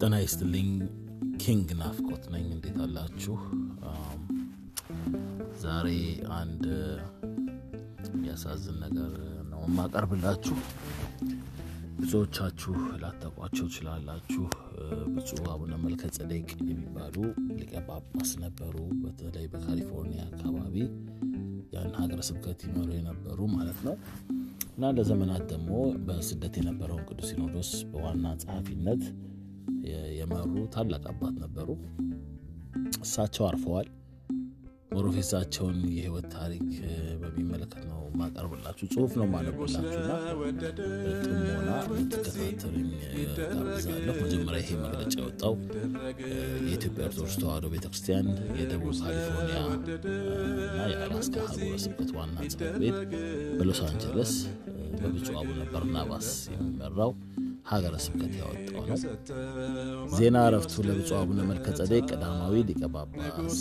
ጤና ይስጥልኝ። ኪንግ ናፍቆት ነኝ። እንዴት አላችሁ? ዛሬ አንድ የሚያሳዝን ነገር ነው የማቀርብላችሁ። ብዙዎቻችሁ ላታውቋቸው ትችላላችሁ። ብፁዕ አቡነ መልከ ጸዴቅ የሚባሉ ሊቀ ጳጳስ ነበሩ። በተለይ በካሊፎርኒያ አካባቢ ያን ሀገረ ስብከት ይመሩ የነበሩ ማለት ነው እና ለዘመናት ደግሞ በስደት የነበረውን ቅዱስ ሲኖዶስ በዋና ጸሐፊነት የመሩ ታላቅ አባት ነበሩ። እሳቸው አርፈዋል። ሞሮፌሳቸውን የህይወት ታሪክ በሚመለከት ነው ማቀርብላችሁ። ጽሁፍ ነው ጋብዛለሁ። መጀመሪያ ይሄ መግለጫ የወጣው የኢትዮጵያ ኦርቶዶክስ ተዋሕዶ ቤተክርስቲያን የደቡብ ካሊፎርኒያ እና የአላስካ ሀገረ ስብከት ዋና ጽሕፈት ቤት በሎስ አንጀለስ በብፁዕ አቡነ በርናባስ የሚመራው ሀገረ ስብከት ያወጣው ነው። ዜና እረፍቱ ለብፁዕ አቡነ መልከ ጸዴቅ ቀዳማዊ ሊቀ ጳጳስ።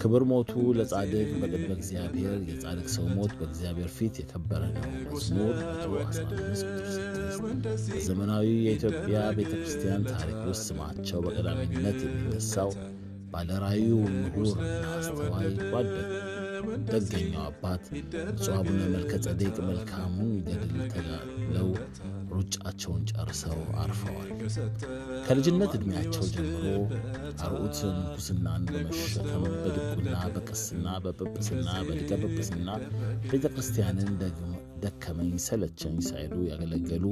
ክብር ሞቱ ለጻድቅ በቅድመ እግዚአብሔር፣ የጻድቅ ሰው ሞት በእግዚአብሔር ፊት የከበረ ነው። መዝሙር 115 በዘመናዊ የኢትዮጵያ ቤተ ክርስቲያን ታሪክ ውስጥ ስማቸው በቀዳሚነት የሚነሳው ባለራዩ ምሁር አስተዋይ ጓደግ ደገኛው አባት ብፁዕ አቡነ መልከ ጸዴቅ መልካሙን ገድል ተጋድለው ሩጫቸውን ጨርሰው አርፈዋል። ከልጅነት ዕድሜያቸው ጀምሮ አርዑት ምንኩስናን በመሸከም በድቁና፣ በቅስና፣ በጵጵስና፣ በሊቀ ጵጵስና ቤተ ክርስቲያንን ደከመኝ ሰለቸኝ ሳይሉ ያገለገሉ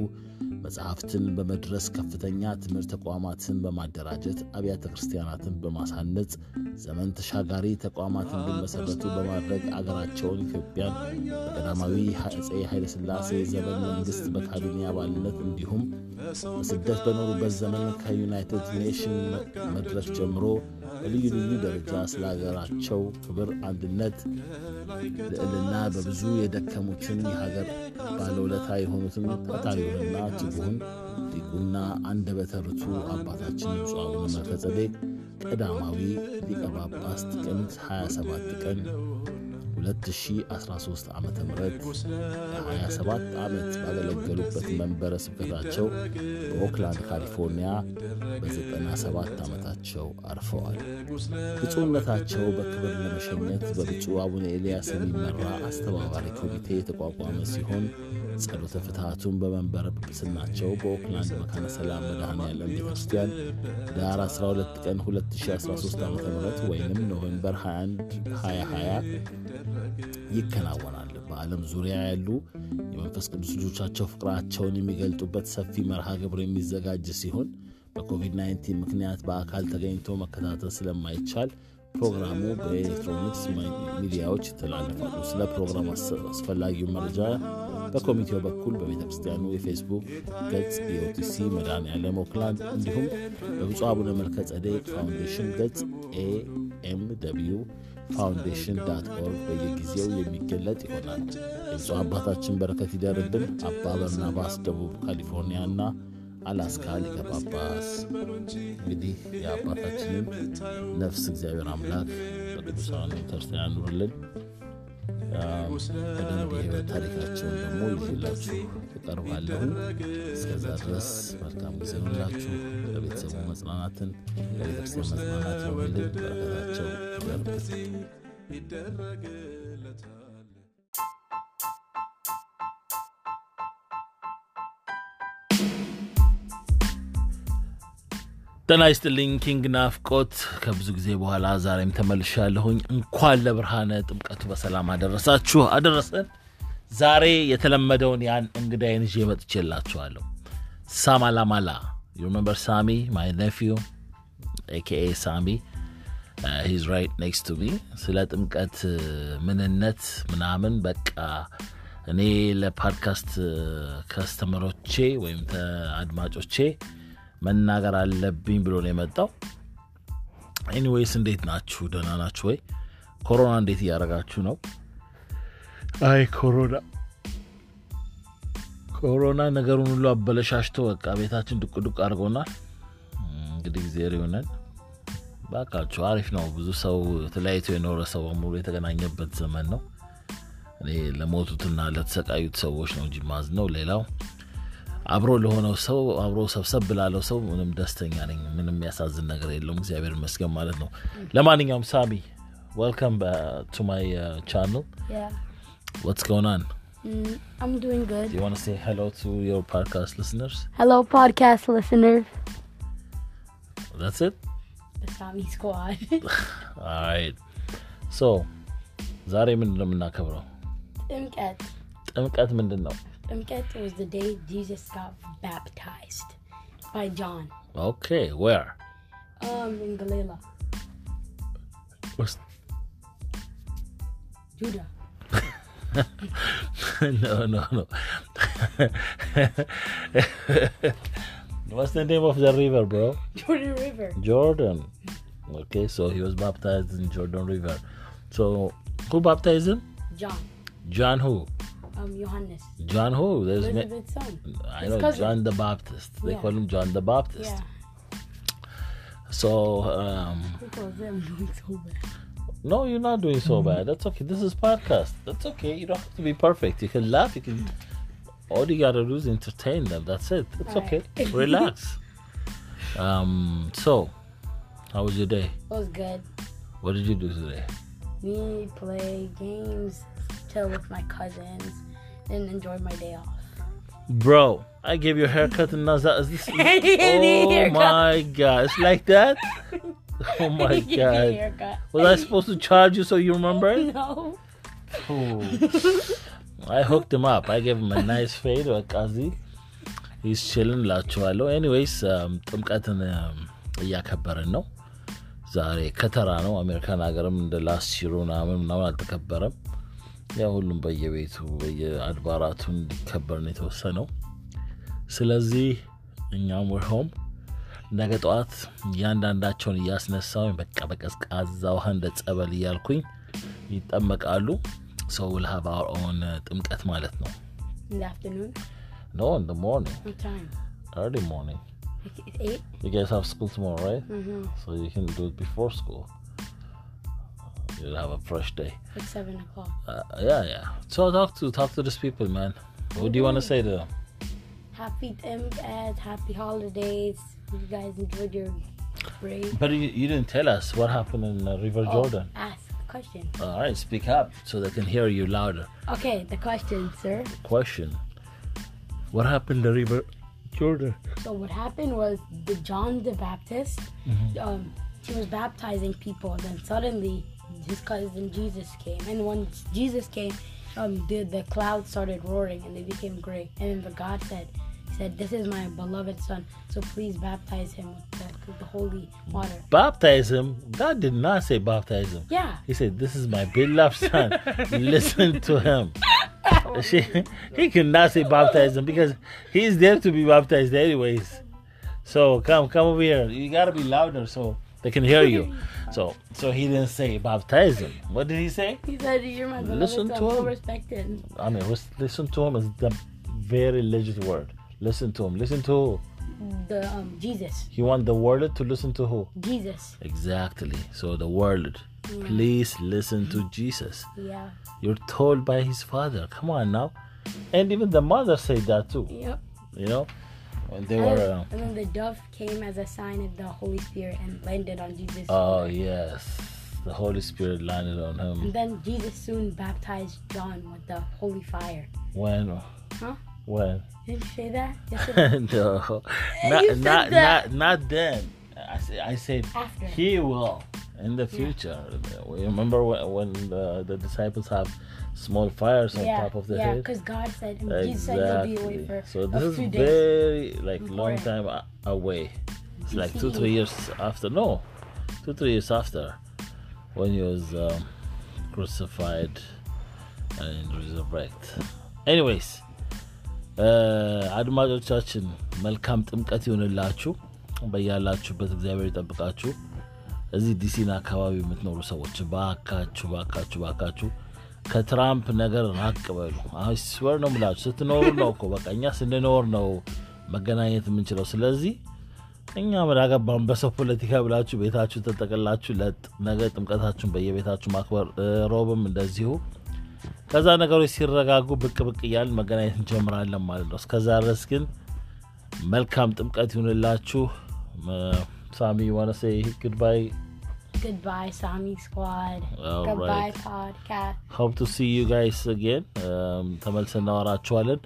መጽሐፍትን በመድረስ ከፍተኛ ትምህርት ተቋማትን በማደራጀት አብያተ ክርስቲያናትን በማሳነጽ ዘመን ተሻጋሪ ተቋማት እንዲመሰረቱ በማድረግ አገራቸውን ኢትዮጵያን በቀዳማዊ አፄ ኃይለሥላሴ ዘመን መንግሥት በካቢኔ አባልነት እንዲሁም በስደት በኖሩበት ዘመን ከዩናይትድ ኔሽን መድረክ ጀምሮ በልዩ ልዩ ደረጃ ስለ ሀገራቸው ክብር፣ አንድነት፣ ልዕልና በብዙ የደከሙትን የሀገር ባለውለታ የሆኑትን ታታሪውንና ትጉህን ዲቁና አንደበተ ርቱዕ አባታችን ብፁዕ አቡነ መልከ ጸዴቅ ቀዳማዊ ሊቀ ጳጳስ ጥቅምት 27 ቀን 2013 ዓ ም ለ27 ዓመት ባገለገሉበት መንበረ ስብከታቸው በኦክላንድ ካሊፎርኒያ በ97 ዓመታቸው አርፈዋል። ብፁዕነታቸው በክብር ለመሸኘት በብፁዕ አቡነ ኤልያስ የሚመራ አስተባባሪ ኮሚቴ የተቋቋመ ሲሆን ጸሎተ ፍትሐቱን በመንበረ ጵጵስናቸው በኦክላንድ መካነ ሰላም መድኃኔዓለም ቤተ ክርስቲያን ኅዳር 12 ቀን 2013 ዓ ም ወይም November 21 2020 ይከናወናል። በዓለም ዙሪያ ያሉ የመንፈስ ቅዱስ ልጆቻቸው ፍቅራቸውን የሚገልጡበት ሰፊ መርሃ ግብር የሚዘጋጅ ሲሆን በኮቪድ-19 ምክንያት በአካል ተገኝቶ መከታተል ስለማይቻል ፕሮግራሙ በኤሌክትሮኒክስ ሚዲያዎች ይተላለፋሉ። ስለ ፕሮግራም አስፈላጊው መረጃ በኮሚቴው በኩል በቤተ ክርስቲያኑ የፌስቡክ ገጽ የ OTC መድኃኔዓለም ኦክላንድ እንዲሁም በብፁዕ አቡነ መልከ ጸዴቅ ፋውንዴሽን ገጽ AMW Foundation dot org በየጊዜው የሚገለጥ ይሆናል። የብፁዕ አባታችን በረከት ይደርብን። አባ በርናባስ ደቡብ ካሊፎርኒያ እና አላስካ ሊቀ ጳጳስ። እንግዲህ የአባታችንን ነፍስ እግዚአብሔር አምላክ በቅዱሳኑ ተርታ ያኑርልን። የህይወት ታሪካቸውን ደግሞ ይዤላችሁ እቀርባለሁ። እስከዛ ድረስ መልካም ጊዜ ሆንላችሁ። ለቤተሰቡ መጽናናትን፣ ለቤተክርስቲያን መጽናናት ይሆንልን። በረከታቸው ይደርብን። ጤና ይስጥልኝ። ኪንግ ናፍቆት ከብዙ ጊዜ በኋላ ዛሬም ተመልሻለሁኝ። እንኳን ለብርሃነ ጥምቀቱ በሰላም አደረሳችሁ አደረሰን። ዛሬ የተለመደውን ያን እንግዳዬን ይዤ መጥቼላችኋለሁ። ሳማላማላ you remember ሳሚ my nephew AKA ሳሚ he's right next to me ስለ ጥምቀት ምንነት ምናምን በቃ እኔ ለፓድካስት customer ኦቼ ወይም አድማጮቼ መናገር አለብኝ ብሎ ነው የመጣው። anyways እንዴት ናችሁ? ደህና ናችሁ ወይ? ኮሮና እንዴት እያደረጋችሁ ነው? አይ ኮሮና ኮሮና ነገሩን ሁሉ አበለሻሽቶ በቃ ቤታችን ዱቅ ዱቅ አድርጎናል። እንግዲህ ጊዜ ይሆነን ባካችሁ። አሪፍ ነው። ብዙ ሰው ተለያይቶ የኖረ ሰው በሙሉ የተገናኘበት ዘመን ነው። እኔ ለሞቱትና ለተሰቃዩት ሰዎች ነው እንጂ ማዝ ነው ሌላው አብሮ ለሆነው ሰው አብሮ ሰብሰብ ላለው ሰው ምንም ደስተኛ ነኝ። ምንም የሚያሳዝን ነገር የለውም። እግዚአብሔር ይመስገን ማለት ነው። ለማንኛውም ሳሚ ዌልካም ቱ ማይ ቻናል Yeah. ዋትስ ጎን ኦን Mm, I'm doing good. ዩ ዋንት ሴ ሄሎ ቱ ዮር ፖድካስት ሊስነርስ Hello, podcast listeners. ዛትስ ኢት The Sami Squad. ኦልራይት ሶ ዛሬ ምንድን ነው የምናከብረው? Imket. ጥምቀት ምንድን ነው? Amiket was the day Jesus got baptized by John. Okay, where? Um, in Galilee. What's Judah? no, no, no. What's the name of the river, bro? Jordan River. Jordan. Okay, so he was baptized in Jordan River. So who baptized him? John. John who? Um, Johannes. John who? There's ma- Elizabeth's son. I his know cousin. John the Baptist. They Yeah. call him John the Baptist. Yeah. So um, Who calls them doing so bad? no, you're not doing so bad. That's okay. This is podcast. That's okay. You don't have to be perfect. You can laugh. You can. All you gotta do is entertain them. That's it. It's okay. Alright. Relax. Um. So, how was your day? It was good. What did you do today? Me play games, chill with my cousins, and enjoy my day off. Bro, I gave you a haircut and now that is this. oh Haircut. my god, it's like that. Oh my Give me a god. haircut. Was I supposed to charge you so you remember it? No. Oh. I hooked him up. I gave him a nice fade. በቃ እዚህ he's chilling ላችኋለሁ። ኤኒዌይስ ጥምቀትን um, እያከበርን ነው። ዛሬ ከተራ ነው። አሜሪካን ሀገርም እንደ ላስት ሲሩ ምናምን ምናምን አልተከበረም። ያ ሁሉም በየቤቱ በየአድባራቱ እንዲከበር ነው የተወሰነው። ስለዚህ እኛም ወር ሆም ነገ ጠዋት እያንዳንዳቸውን እያስነሳው በቃ በቀዝቃዛ ውሃ እንደ ጸበል እያልኩኝ ይጠመቃሉ። ሰው uh, ጥምቀት ማለት ነው። morning, What time? early morning. Eight. You guys have school tomorrow, right? Mm-hmm. So you can do it before school. You'll have a fresh day. It's seven o'clock. Uh, yeah, yeah. So talk to talk to these people, man. What do you want to say to them? Happy Imket. Happy holidays. You guys enjoyed your break. But you, you didn't tell us what happened in uh, River Oh, Jordan. ask the question. All right, speak up so they can hear you louder. Okay, the question, sir. Question: What happened to River Jordan? So what happened was the John the Baptist. Um, he was baptizing people, and then suddenly his cousin Jesus came. And once Jesus came, um, the the clouds started roaring, and they became gray. And then the God said, He said, "This is my beloved son, so please baptize him with the, with the holy water." Baptize him. God did not say baptize him. Yeah. He said, "This is my beloved son. Listen to him." She, he cannot say baptize him because he's there to be baptized anyways. So come, come over here. You gotta be louder so they can hear you. So, so he didn't say baptize him. What did he say? He said, "You're my beloved Listen son, to him. respected." I mean, listen to him is the very legit word. Listen to him. Listen to who? The um, Jesus, He want the world to listen to who? Jesus. Exactly. So the world, please listen to Jesus. Yeah. You're told by his father. Come on now. And even the mother said that too. Yep. You know, when they And were. then, and then the dove came as a sign of the Holy Spirit and landed on Jesus. oh yes, the Holy Spirit landed on him. And then Jesus soon baptized John with the holy fire. When? Huh? When? Did you say that? No, not not not not then. I said I said After. he will in the future. We Remember when, when the, the disciples have small fires on yeah, top of the yeah, head? because God said, and Jesus said he'll be away Exactly. for So a this is few days. very like long before. time a- away. It's like two BCE. three years after. No, two three years after when he was um, crucified and resurrected. Anyways, uh, አድማጮቻችን መልካም ጥምቀት ይሆንላችሁ። በያላችሁበት እግዚአብሔር ይጠብቃችሁ። እዚህ ዲሲና አካባቢ የምትኖሩ ሰዎች ባካችሁ ባካችሁ ባካችሁ ከትራምፕ ነገር ራቅ በሉ። ስወር ነው ምላችሁ ስትኖሩ ነው እኮ በቃ እኛ ስንኖር ነው መገናኘት የምንችለው። ስለዚህ እኛ ምን አገባን በሰው ፖለቲካ ብላችሁ ቤታችሁ ተጠቅላችሁ ለጥ ነገ ጥምቀታችሁን በየቤታችሁ ማክበር ሮብም እንደዚሁ ከዛ ነገሮች ሲረጋጉ ብቅ ብቅ እያልን መገናኘት እንጀምራለን ማለት ነው። እስከዛ ድረስ ግን መልካም ጥምቀት ይሁንላችሁ ሳሚ ዋነ ሴ ጉድባይ Goodbye, Sami Squad. All Goodbye, right. podcast. ሆፕ ቱ ሲ ዩ ጋይስ ጌን ተመልሰን እናወራችኋለን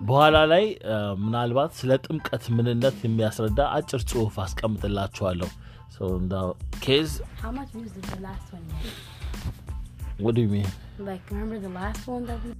በኋላ ላይ እ፣ ምናልባት ስለ ጥምቀት ምንነት የሚያስረዳ አጭር ጽሁፍ አስቀምጥላችኋለሁ ኬዝ How much views did the last one get? ወድ ሚ Like, remember the last one that we.